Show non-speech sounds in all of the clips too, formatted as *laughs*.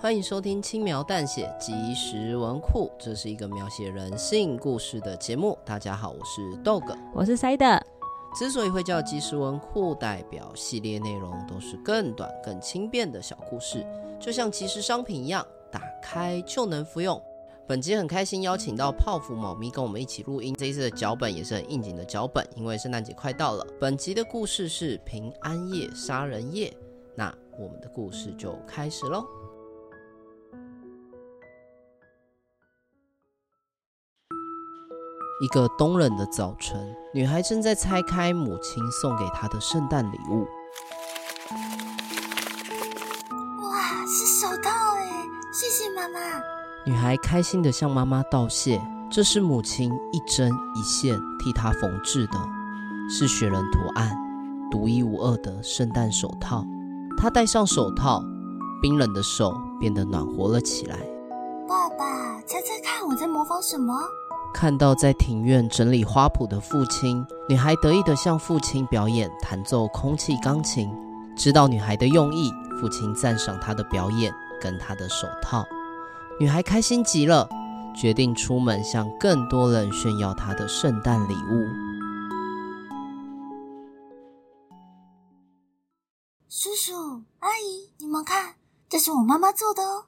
欢迎收听轻描淡写即时文库，这是一个描写人性故事的节目。大家好，我是 Dog，我是 Side。之所以会叫即时文库，代表系列内容都是更短、更轻便的小故事，就像即时商品一样，打开就能服用。本集很开心邀请到泡芙猫咪跟我们一起录音，这一次的脚本也是很应景的脚本，因为圣诞节快到了。本集的故事是平安夜杀人夜，那我们的故事就开始喽。一个冬冷的早晨，女孩正在拆开母亲送给她的圣诞礼物。哇，是手套哎！谢谢妈妈。女孩开心的向妈妈道谢，这是母亲一针一线替她缝制的，是雪人图案，独一无二的圣诞手套。她戴上手套，冰冷的手变得暖和了起来。爸爸，猜猜看，我在模仿什么？看到在庭院整理花圃的父亲，女孩得意地向父亲表演弹奏空气钢琴。知道女孩的用意，父亲赞赏她的表演跟她的手套。女孩开心极了，决定出门向更多人炫耀她的圣诞礼物。叔叔阿姨，你们看，这是我妈妈做的哦。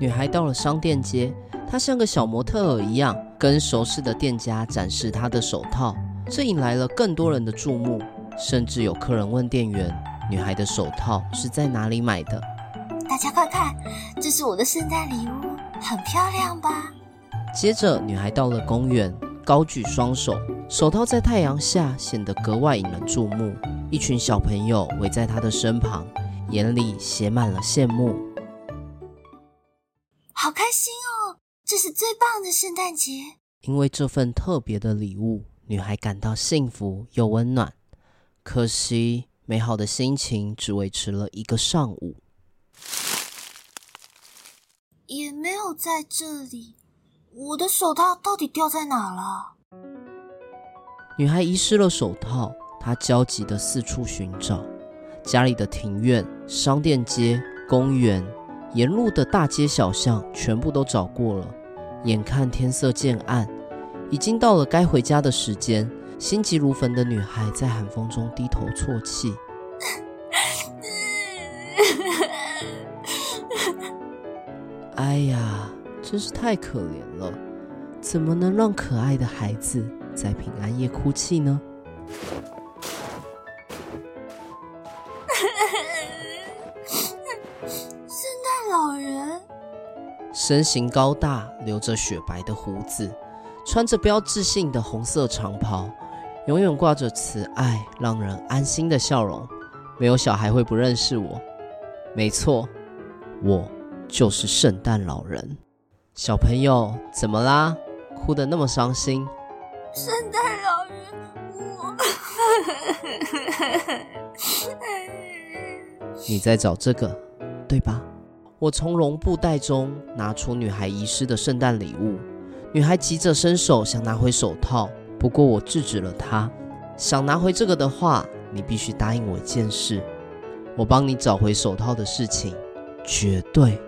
女孩到了商店街。她像个小模特儿一样，跟熟识的店家展示她的手套，这引来了更多人的注目，甚至有客人问店员：“女孩的手套是在哪里买的？”大家快看，这是我的圣诞礼物，很漂亮吧？接着，女孩到了公园，高举双手，手套在太阳下显得格外引人注目。一群小朋友围在她的身旁，眼里写满了羡慕。好开心哦！这是最棒的圣诞节，因为这份特别的礼物，女孩感到幸福又温暖。可惜，美好的心情只维持了一个上午，也没有在这里。我的手套到底掉在哪了？女孩遗失了手套，她焦急的四处寻找，家里的庭院、商店街、公园，沿路的大街小巷，全部都找过了。眼看天色渐暗，已经到了该回家的时间。心急如焚的女孩在寒风中低头啜泣。*laughs* 哎呀，真是太可怜了！怎么能让可爱的孩子在平安夜哭泣呢？身形高大，留着雪白的胡子，穿着标志性的红色长袍，永远挂着慈爱、让人安心的笑容。没有小孩会不认识我。没错，我就是圣诞老人。小朋友，怎么啦？哭得那么伤心？圣诞老人，我……你在找这个，对吧？我从绒布袋中拿出女孩遗失的圣诞礼物，女孩急着伸手想拿回手套，不过我制止了她。想拿回这个的话，你必须答应我一件事：我帮你找回手套的事情，绝对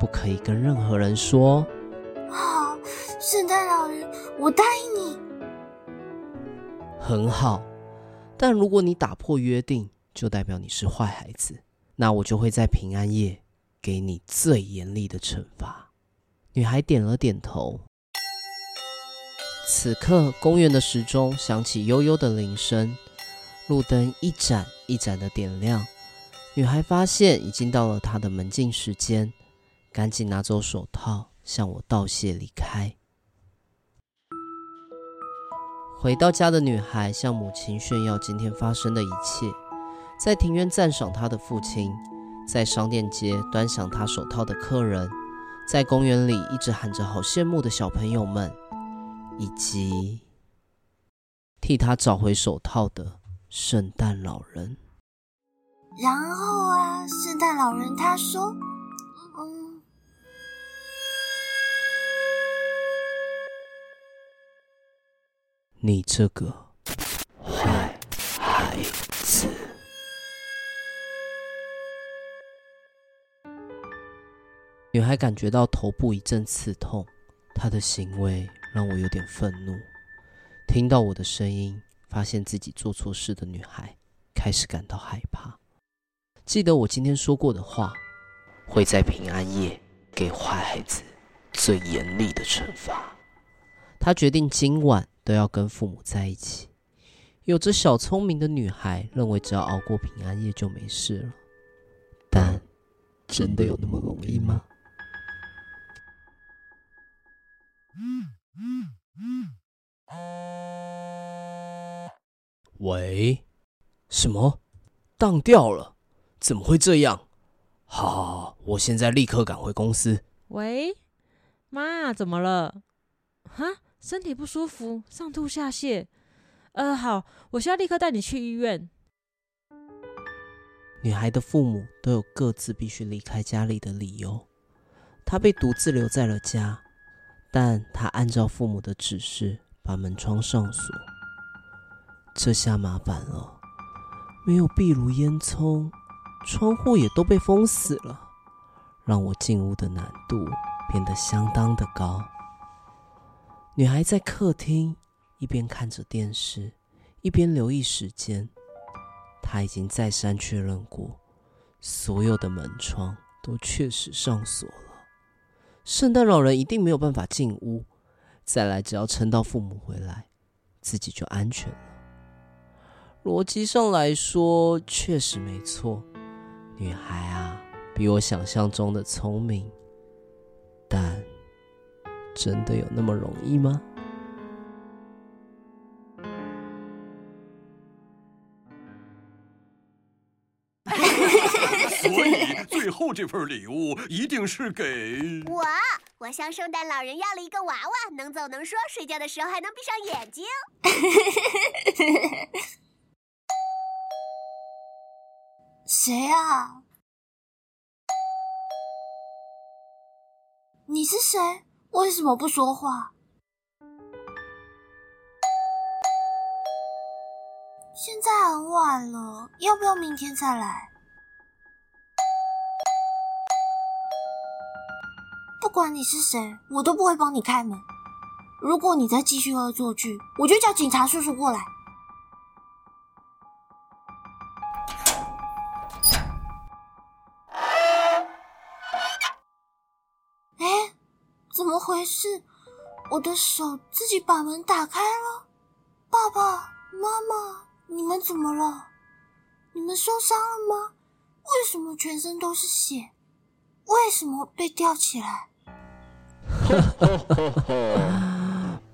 不可以跟任何人说。好，圣诞老人，我答应你。很好，但如果你打破约定，就代表你是坏孩子，那我就会在平安夜。给你最严厉的惩罚。女孩点了点头。此刻，公园的时钟响起悠悠的铃声，路灯一盏一盏的点亮。女孩发现已经到了她的门禁时间，赶紧拿走手套，向我道谢离开。回到家的女孩向母亲炫耀今天发生的一切，在庭院赞赏她的父亲。在商店街端详他手套的客人，在公园里一直喊着“好羡慕”的小朋友们，以及替他找回手套的圣诞老人。然后啊，圣诞老人他说：“嗯，你这个女孩感觉到头部一阵刺痛，她的行为让我有点愤怒。听到我的声音，发现自己做错事的女孩开始感到害怕。记得我今天说过的话，会在平安夜给坏孩子最严厉的惩罚。她决定今晚都要跟父母在一起。有着小聪明的女孩认为，只要熬过平安夜就没事了，但真的有那么容易吗？喂，什么？当掉了？怎么会这样？好，我现在立刻赶回公司。喂，妈，怎么了？哈，身体不舒服，上吐下泻。呃，好，我现在立刻带你去医院。女孩的父母都有各自必须离开家里的理由，她被独自留在了家。但她按照父母的指示把门窗上锁，这下麻烦了，没有壁炉烟囱，窗户也都被封死了，让我进屋的难度变得相当的高。女孩在客厅一边看着电视，一边留意时间。她已经再三确认过，所有的门窗都确实上锁了。圣诞老人一定没有办法进屋。再来，只要撑到父母回来，自己就安全了。逻辑上来说，确实没错。女孩啊，比我想象中的聪明。但真的有那么容易吗？*laughs* 最后这份礼物一定是给我。我向圣诞老人要了一个娃娃，能走能说，睡觉的时候还能闭上眼睛。*laughs* 谁啊？你是谁？为什么不说话？现在很晚了，要不要明天再来？不管你是谁，我都不会帮你开门。如果你再继续恶作剧，我就叫警察叔叔过来。怎么回事？我的手自己把门打开了。爸爸妈妈，你们怎么了？你们受伤了吗？为什么全身都是血？为什么被吊起来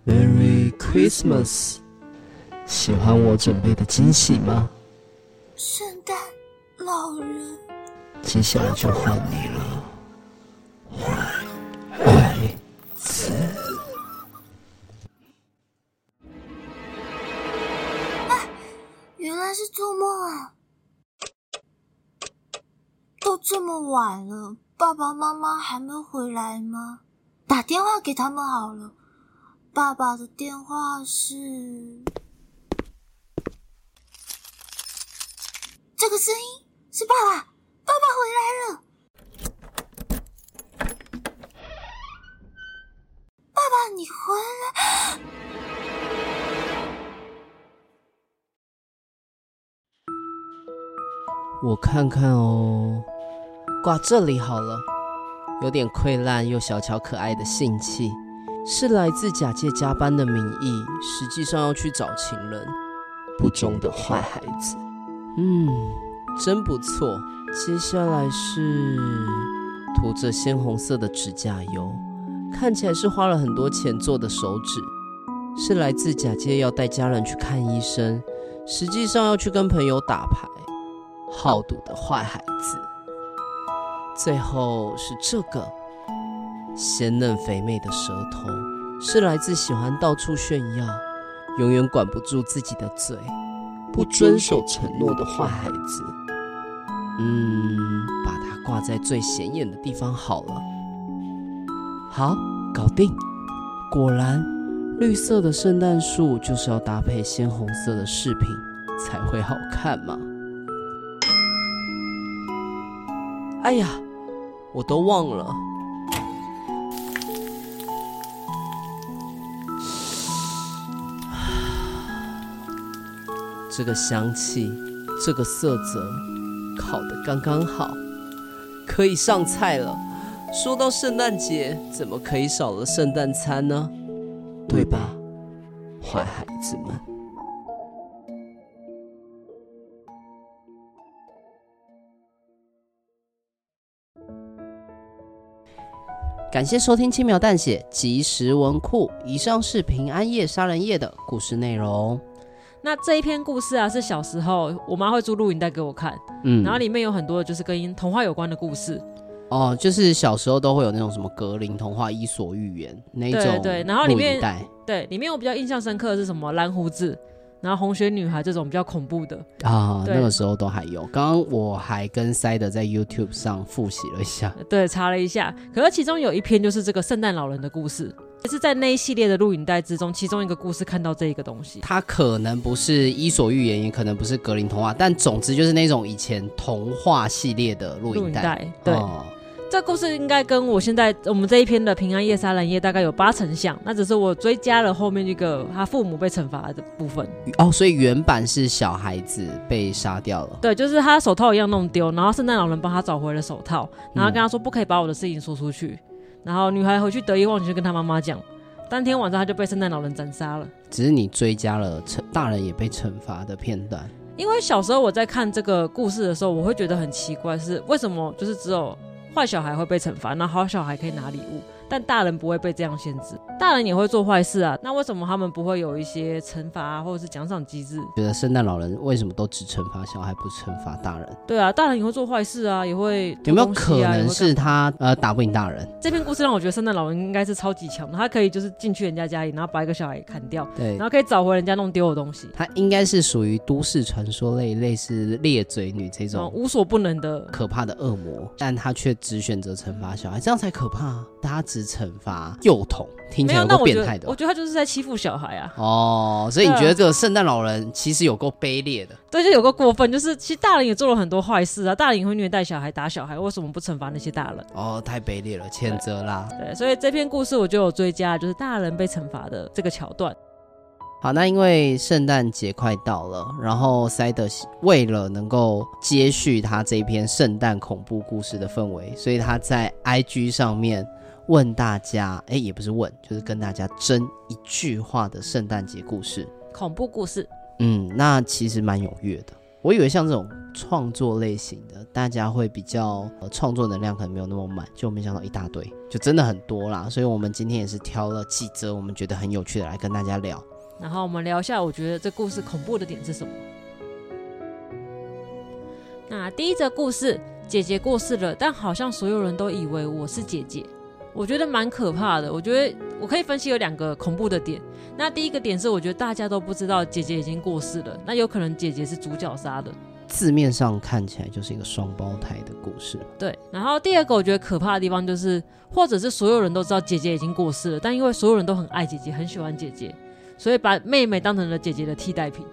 ？Merry Christmas！喜欢我准备的惊喜吗？圣诞老人，接下来就换你了，*laughs* 子。啊，原来是做梦啊！都这么晚了，爸爸妈妈还没回来吗？打电话给他们好了。爸爸的电话是这个声音，是，爸爸我看看哦，挂这里好了。有点溃烂又小巧可爱的性器，是来自假借加班的名义，实际上要去找情人，不忠的坏孩子。嗯，真不错。接下来是涂着鲜红色的指甲油，看起来是花了很多钱做的手指，是来自假借要带家人去看医生，实际上要去跟朋友打牌，好赌的坏孩子。最后是这个鲜嫩肥美的舌头，是来自喜欢到处炫耀、永远管不住自己的嘴、不遵守承诺的坏孩子。嗯，把它挂在最显眼的地方好了。好，搞定。果然，绿色的圣诞树就是要搭配鲜红色的饰品才会好看嘛。哎呀我都忘了。*sighs* 这个香气这个色泽烤的刚刚好可以上菜了。说到圣诞节怎么可以少了圣诞餐呢？对吧？坏孩子们。感谢收听轻描淡写即时文库。以上是平安夜杀人夜的故事内容。那这一篇故事啊，是小时候我妈会租录影带给我看，嗯，然后里面有很多就是跟童话有关的故事。哦，就是小时候都会有那种什么格林童话、伊索寓言那种，对对，然后里面对里面我比较印象深刻的是什么蓝胡子，然后红雪女孩这种比较恐怖的啊，那个时候都还有。刚刚我还跟塞德在 YouTube 上复习了一下，对，查了一下，可是其中有一篇就是这个圣诞老人的故事。是在那一系列的录影带之中，其中一个故事看到这一个东西。它可能不是伊索寓言，也可能不是格林童话，但总之就是那种以前童话系列的录影带。对，哦、这故事应该跟我现在我们这一篇的平安夜杀人夜大概有八成像，那只是我追加了后面一个他父母被惩罚的部分。哦，所以原版是小孩子被杀掉了。对，就是他手套一样弄丢，然后圣诞老人帮他找回了手套，然后跟他说不可以把我的事情说出去。嗯然后女孩回去得意忘形，就跟她妈妈讲，当天晚上他就被圣诞老人斩杀了。只是你追加了惩大人也被惩罚的片段。因为小时候我在看这个故事的时候，我会觉得很奇怪，是为什么就是只有坏小孩会被惩罚，那好小孩可以拿礼物？但大人不会被这样限制，大人也会做坏事啊。那为什么他们不会有一些惩罚啊，或者是奖赏机制？觉得圣诞老人为什么都只惩罚小孩，不惩罚大人？对啊，大人也会做坏事啊，也会、啊、有没有可能是他呃打不赢大人？这篇故事让我觉得圣诞老人应该是超级强的，他可以就是进去人家家里，然后把一个小孩砍掉，对，然后可以找回人家弄丢的东西。他应该是属于都市传说类，类似裂嘴女这种、嗯、无所不能的可怕的恶魔，但他却只选择惩罚小孩，这样才可怕、啊。他只惩罚。幼童听起来有够变态的，我觉得他就是在欺负小孩啊。哦，所以你觉得这个圣诞老人其实有够卑劣的？对，就有够过分。就是其实大人也做了很多坏事啊，大人也会虐待小孩、打小孩，为什么不惩罚那些大人？哦，太卑劣了，谴责啦对。对，所以这篇故事我就有追加，就是大人被惩罚的这个桥段。好，那因为圣诞节快到了，然后塞德为了能够接续他这篇圣诞恐怖故事的氛围，所以他在 IG 上面。问大家，哎，也不是问，就是跟大家争一句话的圣诞节故事，恐怖故事。嗯，那其实蛮踊跃的。我以为像这种创作类型的，大家会比较呃创作能量可能没有那么满，就没想到一大堆，就真的很多啦。所以我们今天也是挑了几则我们觉得很有趣的来跟大家聊。然后我们聊一下，我觉得这故事恐怖的点是什么？那第一则故事，姐姐过世了，但好像所有人都以为我是姐姐。我觉得蛮可怕的。我觉得我可以分析有两个恐怖的点。那第一个点是，我觉得大家都不知道姐姐已经过世了，那有可能姐姐是主角杀的。字面上看起来就是一个双胞胎的故事。对。然后第二个我觉得可怕的地方就是，或者是所有人都知道姐姐已经过世了，但因为所有人都很爱姐姐，很喜欢姐姐，所以把妹妹当成了姐姐的替代品。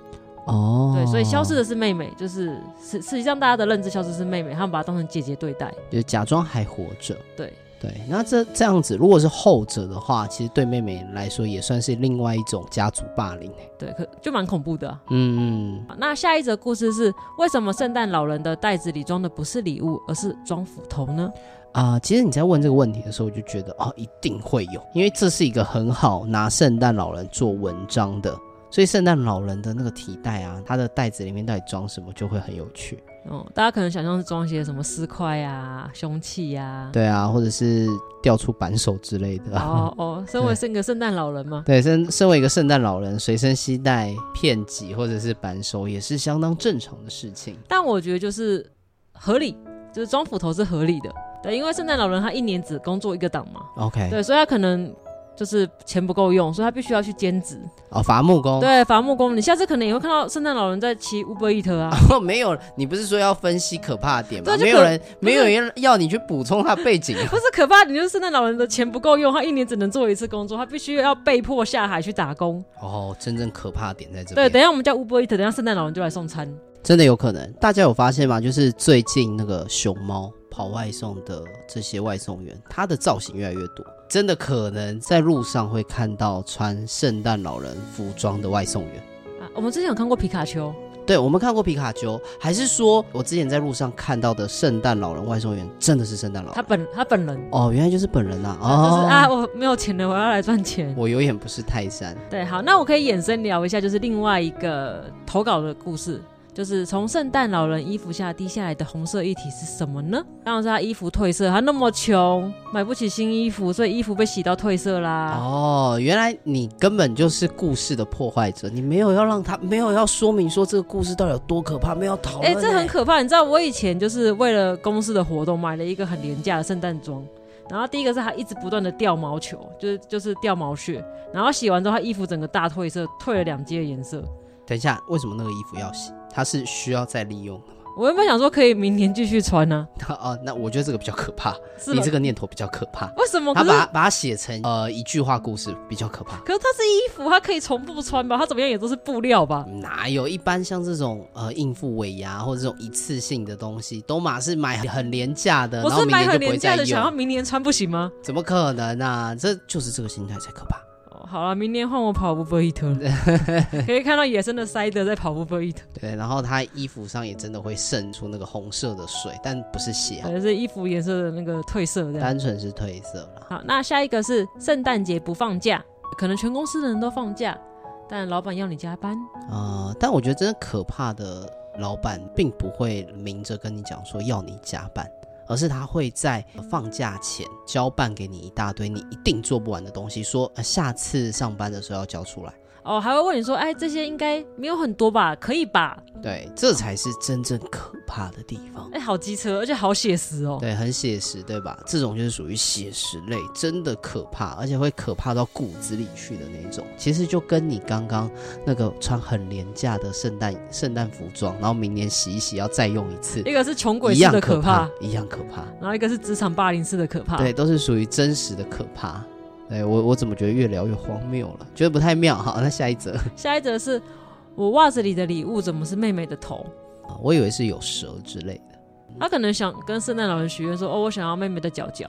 哦。对，所以消失的是妹妹，就是实实际上大家的认知消失是妹妹，他们把她当成姐姐对待，就是假装还活着。对。对，那这这样子，如果是后者的话，其实对妹妹来说也算是另外一种家族霸凌。对，可就蛮恐怖的啊。嗯嗯。那下一则故事是，为什么圣诞老人的袋子里装的不是礼物，而是装斧头呢？啊、呃，其实你在问这个问题的时候，我就觉得哦，一定会有，因为这是一个很好拿圣诞老人做文章的，所以圣诞老人的那个提袋啊，他的袋子里面到底装什么，就会很有趣。哦，大家可能想象是装一些什么尸块啊、凶器呀、啊，对啊，或者是掉出扳手之类的。哦哦，身为是一个圣诞老人嘛？*laughs* 对，身身为一个圣诞老人，随身携带片戟或者是扳手也是相当正常的事情。但我觉得就是合理，就是装斧头是合理的。对，因为圣诞老人他一年只工作一个档嘛。OK。对，所以他可能。就是钱不够用，所以他必须要去兼职哦，伐木工。对，伐木工，你下次可能也会看到圣诞老人在骑 Uber Eats 啊。哦，*laughs* 没有，你不是说要分析可怕的点吗？没有人，没有人要你去补充他背景。不是可怕的，你就是圣诞老人的钱不够用，他一年只能做一次工作，他必须要被迫下海去打工。哦，真正可怕的点在这里。对，等一下我们叫 Uber Eats，等一下圣诞老人就来送餐。真的有可能，大家有发现吗？就是最近那个熊猫跑外送的这些外送员，他的造型越来越多。真的可能在路上会看到穿圣诞老人服装的外送员啊！我们之前有看过皮卡丘，对，我们看过皮卡丘，还是说我之前在路上看到的圣诞老人外送员真的是圣诞老人？他本他本人哦，原来就是本人啊！哦，就是啊，我没有钱了，我要来赚钱。我有眼不识泰山。对，好，那我可以衍生聊一下，就是另外一个投稿的故事。就是从圣诞老人衣服下滴下来的红色液体是什么呢？当然是他衣服褪色，他那么穷，买不起新衣服，所以衣服被洗到褪色啦。哦，原来你根本就是故事的破坏者，你没有要让他，没有要说明说这个故事到底有多可怕，没有讨论。哎，这很可怕，你知道我以前就是为了公司的活动买了一个很廉价的圣诞装，然后第一个是他一直不断的掉毛球，就是就是掉毛屑，然后洗完之后他衣服整个大褪色，褪了两阶的颜色。等一下，为什么那个衣服要洗？它是需要再利用的吗？我原本想说可以明年继续穿呢、啊。*laughs* 哦，那我觉得这个比较可怕，你这个念头比较可怕。为什么？他把把它写成呃一句话故事比较可怕。可是它是衣服，它可以重复穿吧？它怎么样也都是布料吧？哪有？一般像这种呃应付尾牙或者这种一次性的东西，都嘛是买很廉价的，我是买很廉价的，想要明年穿不行吗？怎么可能啊？这就是这个心态才可怕。好了，明年换我跑 Uber Eats *laughs* 可以看到野生的塞德在跑 Uber Eats。对，然后他衣服上也真的会渗出那个红色的水，但不是血，而是衣服颜色的那个褪色，单纯是褪色了。好，那下一个是圣诞节不放假，可能全公司的人都放假，但老板要你加班。呃，但我觉得真的可怕的老板，并不会明着跟你讲说要你加班。而是他会在放假前交办给你一大堆你一定做不完的东西，说下次上班的时候要交出来。哦，还会问你说，哎，这些应该没有很多吧？可以吧？对，这才是真正可怕的地方。哎，好机车，而且好写实哦。对，很写实，对吧？这种就是属于写实类，真的可怕，而且会可怕到骨子里去的那种。其实就跟你刚刚那个穿很廉价的圣诞圣诞服装，然后明年洗一洗要再用一次，一个是穷鬼式的可怕，一样可怕，然后一个是职场霸凌式的可怕，对，都是属于真实的可怕。哎，我我怎么觉得越聊越荒谬了？觉得不太妙。哈，那下一则，*laughs* 下一则是我袜子里的礼物怎么是妹妹的头？我以为是有蛇之类的。他可能想跟圣诞老人许愿说：“哦，我想要妹妹的脚脚。”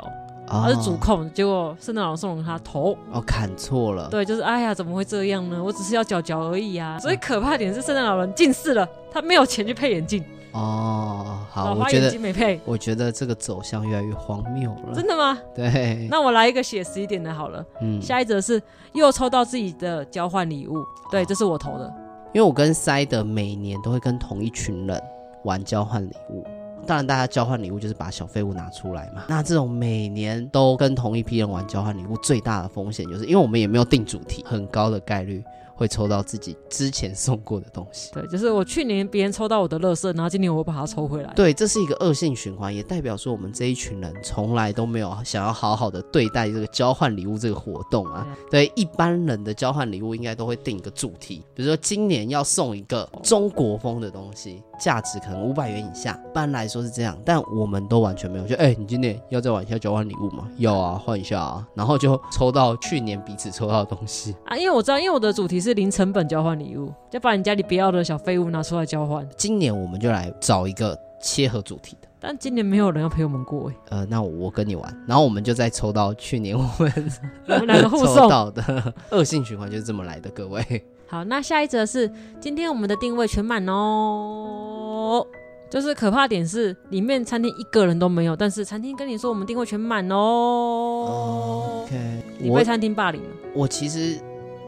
他是主控，结果圣诞老人送了他头。哦，砍错了。对，就是哎呀，怎么会这样呢？我只是要脚脚而已啊！所以可怕点是圣诞老人近视了，他没有钱去配眼镜。哦，好，我觉得我觉得这个走向越来越荒谬了。真的吗？对。那我来一个写实一点的好了。嗯。下一则是又抽到自己的交换礼物，对，这是我投的。因为我跟塞德每年都会跟同一群人玩交换礼物，当然大家交换礼物就是把小废物拿出来嘛。那这种每年都跟同一批人玩交换礼物，最大的风险就是因为我们也没有定主题，很高的概率。会抽到自己之前送过的东西，对，就是我去年别人抽到我的乐色，然后今年我把它抽回来。对，这是一个恶性循环，也代表说我们这一群人从来都没有想要好好的对待这个交换礼物这个活动啊。对，对，一般人的交换礼物应该都会定一个主题，比如说今年要送一个中国风的东西。价值可能五百元以下，一般来说是这样，但我们都完全没有。就哎、欸，你今年要再玩一下交换礼物吗？要啊，换一下啊，然后就抽到去年彼此抽到的东西啊。因为我知道，因为我的主题是零成本交换礼物，就把你家里不要的小废物拿出来交换。今年我们就来找一个切合主题的，但今年没有人要陪我们过哎。呃，那我跟你玩，然后我们就再抽到去年我们 *laughs* 我们两个互送抽到的 *laughs* 恶性循环就是这么来的，各位。好，那下一则是今天我们的定位全满哦，就是可怕点是里面餐厅一个人都没有，但是餐厅跟你说我们定位全满哦。OK，你被餐厅霸凌了。我其实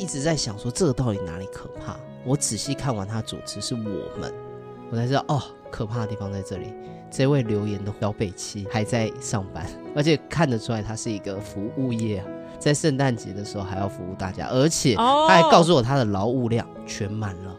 一直在想说这个到底哪里可怕？我仔细看完他主持是我们，我才知道哦，可怕的地方在这里。这位留言的小北七还在上班，而且看得出来他是一个服务业啊。在圣诞节的时候还要服务大家，而且他还告诉我他的劳务量全满了，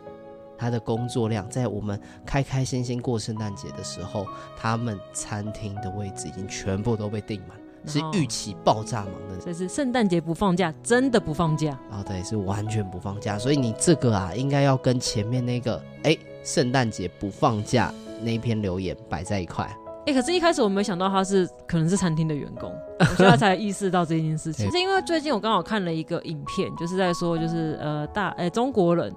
他的工作量在我们开开心心过圣诞节的时候，他们餐厅的位置已经全部都被订满，是预期爆炸忙的。这是圣诞节不放假，真的不放假啊？对，是完全不放假。所以你这个啊，应该要跟前面那个哎，圣诞节不放假那篇留言摆在一块。哎、欸，可是，一开始我没想到他是可能是餐厅的员工，*laughs* 我现在才意识到这件事情。是因为最近我刚好看了一个影片，就是在说，就是呃大哎、欸、中国人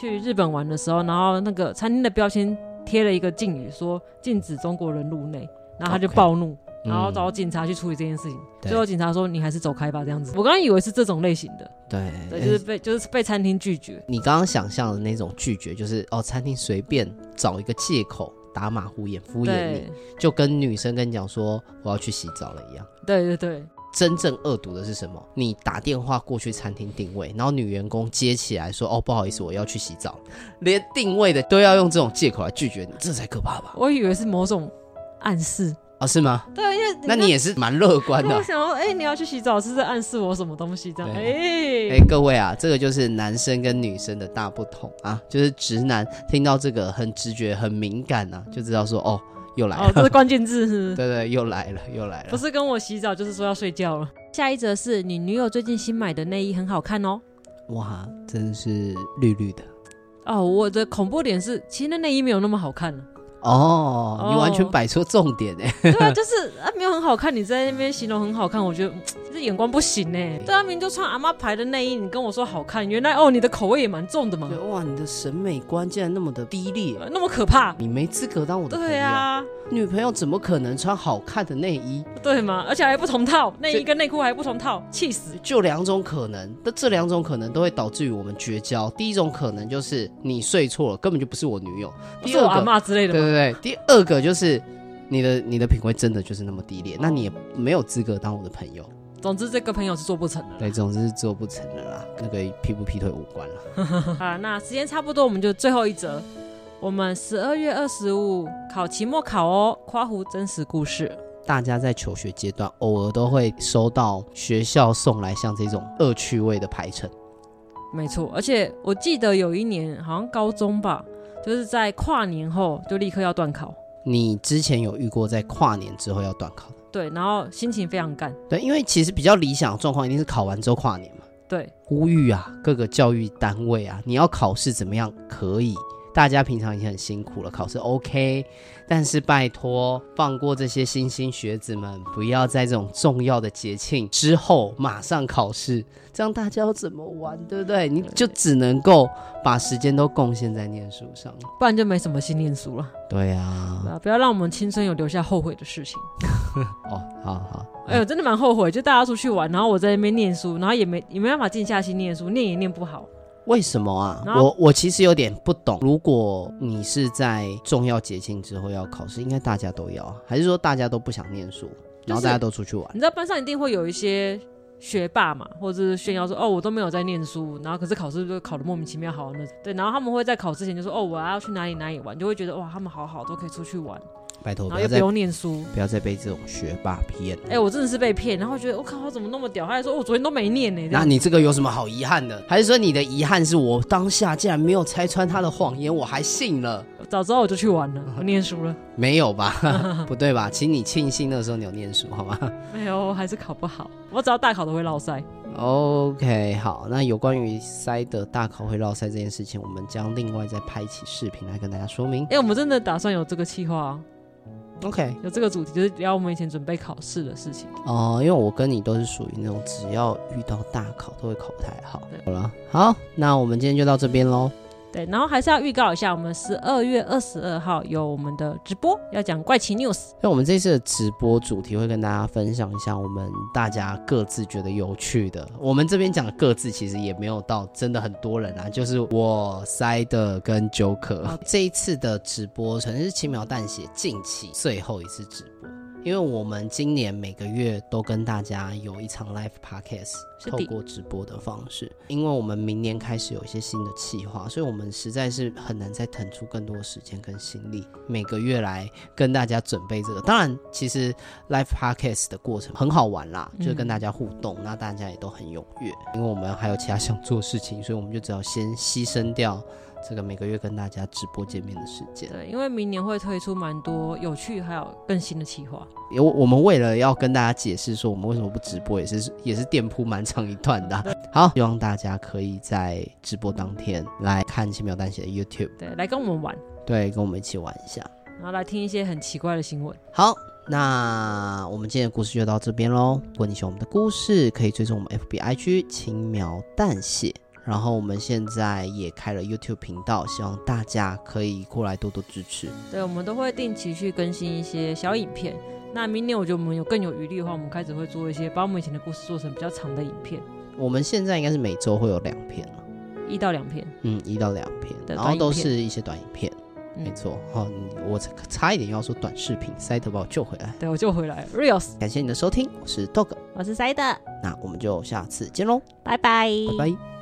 去日本玩的时候，然后那个餐厅的标签贴了一个禁语，说禁止中国人入内，然后他就暴怒，okay, 然后找警察去处理这件事情。最后警察说你还是走开吧，这样子。我刚刚以为是这种类型的，对，对，就是被就是被餐厅拒绝。你刚刚想象的那种拒绝，就是哦，餐厅随便找一个借口打马虎眼敷衍你，就跟女生跟你讲说我要去洗澡了一样。对对对。真正恶毒的是什么？你打电话过去餐厅定位，然后女员工接起来说：“哦，不好意思，我要去洗澡。”连定位的都要用这种借口来拒绝你，这才可怕吧？我以为是某种暗示哦，是吗？对，因为那你也是蛮乐观的。*laughs* 我想说，哎、欸，你要去洗澡，是在暗示我什么东西？这样，哎哎、欸，各位啊，这个就是男生跟女生的大不同啊，就是直男听到这个很直觉、很敏感啊，就知道说哦。又来了，哦，这是 *laughs* 关键字是？对，对对，又来了，又来了。不是跟我洗澡，就是说要睡觉了。下一则是你女友最近新买的内衣很好看哦。哇，真的是绿绿的。哦，我的恐怖点是，其实那内衣没有那么好看。哦，你完全摆出重点哎！*laughs* 对啊，就是啊，没有很好看。你在那边形容很好看，我觉得这眼光不行哎。对啊，明明就穿阿妈牌的内衣，你跟我说好看，原来哦，你的口味也蛮重的嘛。哇，你的审美观竟然那么的低劣，那么可怕！你没资格当我的朋友。对啊，女朋友怎么可能穿好看的内衣？对吗？而且还不同套，内衣跟内裤还不同套，气死！就两种可能，但这两种可能都会导致于我们绝交。第一种可能就是你睡错了，根本就不是我女友，不是我阿妈之类的。对对对，第二个。就是你的你的品味真的就是那么低劣，那你也没有资格当我的朋友。总之这个朋友是做不成的。对，总之是做不成的啦，那个劈不劈腿无关了。*laughs* 啊，那时间差不多，我们就最后一则。我们十二月二十五考期末考哦，夸胡真实故事。大家在求学阶段偶尔都会收到学校送来像这种恶趣味的排程。没错，而且我记得有一年好像高中吧，就是在跨年后就立刻要断考。你之前有遇过在跨年之后要断考？对，然后心情非常干。对，因为其实比较理想的状况一定是考完之后跨年嘛。对，呼吁啊，各个教育单位啊，你要考试怎么样可以？大家平常已经很辛苦了，考试 OK，但是拜托放过这些新兴学子们，不要在这种重要的节庆之后马上考试，这样大家要怎么玩，对不对？你就只能够把时间都贡献在念书上，不然就没什么心念书了。对啊，对啊，不要让我们青春有留下后悔的事情。*laughs* 哦，好好，哎呦，真的蛮后悔，就大家出去玩，然后我在那边念书，然后也没也没办法静下心念书，念也念不好。为什么啊？我我其实有点不懂。如果你是在重要节庆之后要考试，应该大家都要，还是说大家都不想念书，然后大家都出去玩？你知道班上一定会有一些学霸嘛，或者是炫耀说哦，我都没有在念书，然后可是考试就考的莫名其妙好那对，然后他们会在考之前就说哦，我要去哪里哪里玩，就会觉得哇，他们好好都可以出去玩。拜托，不要再不用念书，不要再被这种学霸骗。哎、欸，我真的是被骗，然后觉得我靠，他怎么那么屌？他还说我昨天都没念呢。那你这个有什么好遗憾的？还是说你的遗憾是我当下竟然没有拆穿他的谎言，我还信了？早知道我就去玩了，*laughs* 我念书了。没有吧？*laughs* 不对吧？请你庆幸那时候你有念书，好吗？没有，我还是考不好。我只要大考都会落赛。OK，好，那有关于塞的大考会落赛这件事情，我们将另外再拍一期视频来跟大家说明。哎、欸，我们真的打算有这个计划。OK，有这个主题就是聊我们以前准备考试的事情哦。因为我跟你都是属于那种只要遇到大考都会考不太好。好了，好，那我们今天就到这边喽。对，然后还是要预告一下，我们十二月二十二号有我们的直播，要讲怪奇 news。那我们这次的直播主题会跟大家分享一下我们大家各自觉得有趣的。我们这边讲的各自其实也没有到真的很多人啊，就是我塞的跟 Joker。Okay. 这一次的直播可能是轻描淡写，近期最后一次直播。因为我们今年每个月都跟大家有一场 live podcast，透过直播的方式。因为我们明年开始有一些新的计划，所以我们实在是很难再腾出更多时间跟心力，每个月来跟大家准备这个。当然，其实 live podcast 的过程很好玩啦，就是跟大家互动，那大家也都很踊跃。因为我们还有其他想做的事情，所以我们就只要先牺牲掉。这个每个月跟大家直播见面的时间，对，因为明年会推出蛮多有趣还有更新的企划。有我们为了要跟大家解释说我们为什么不直播，也是也是店铺蛮长一段的。好，希望大家可以在直播当天来看轻描淡写的 YouTube，对，来跟我们玩，对，跟我们一起玩一下，然后来听一些很奇怪的新闻。好，那我们今天的故事就到这边喽。如果你喜欢我们的故事，可以追踪我们 FBIG 轻描淡血。然后我们现在也开了 YouTube 频道，希望大家可以过来多多支持。对，我们都会定期去更新一些小影片。那明年我觉得我们有更有余力的话，我们开始会做一些把我们以前的故事做成比较长的影片。我们现在应该是每周会有两篇了，一到两篇，嗯，一到两篇，的然后都是一些短影片，嗯没错。好，我差一点要说短视频，塞特把我救回来。对，我就回来 Reels，感谢你的收听，我是 Dog，我是塞德，那我们就下次见喽，拜拜，拜拜。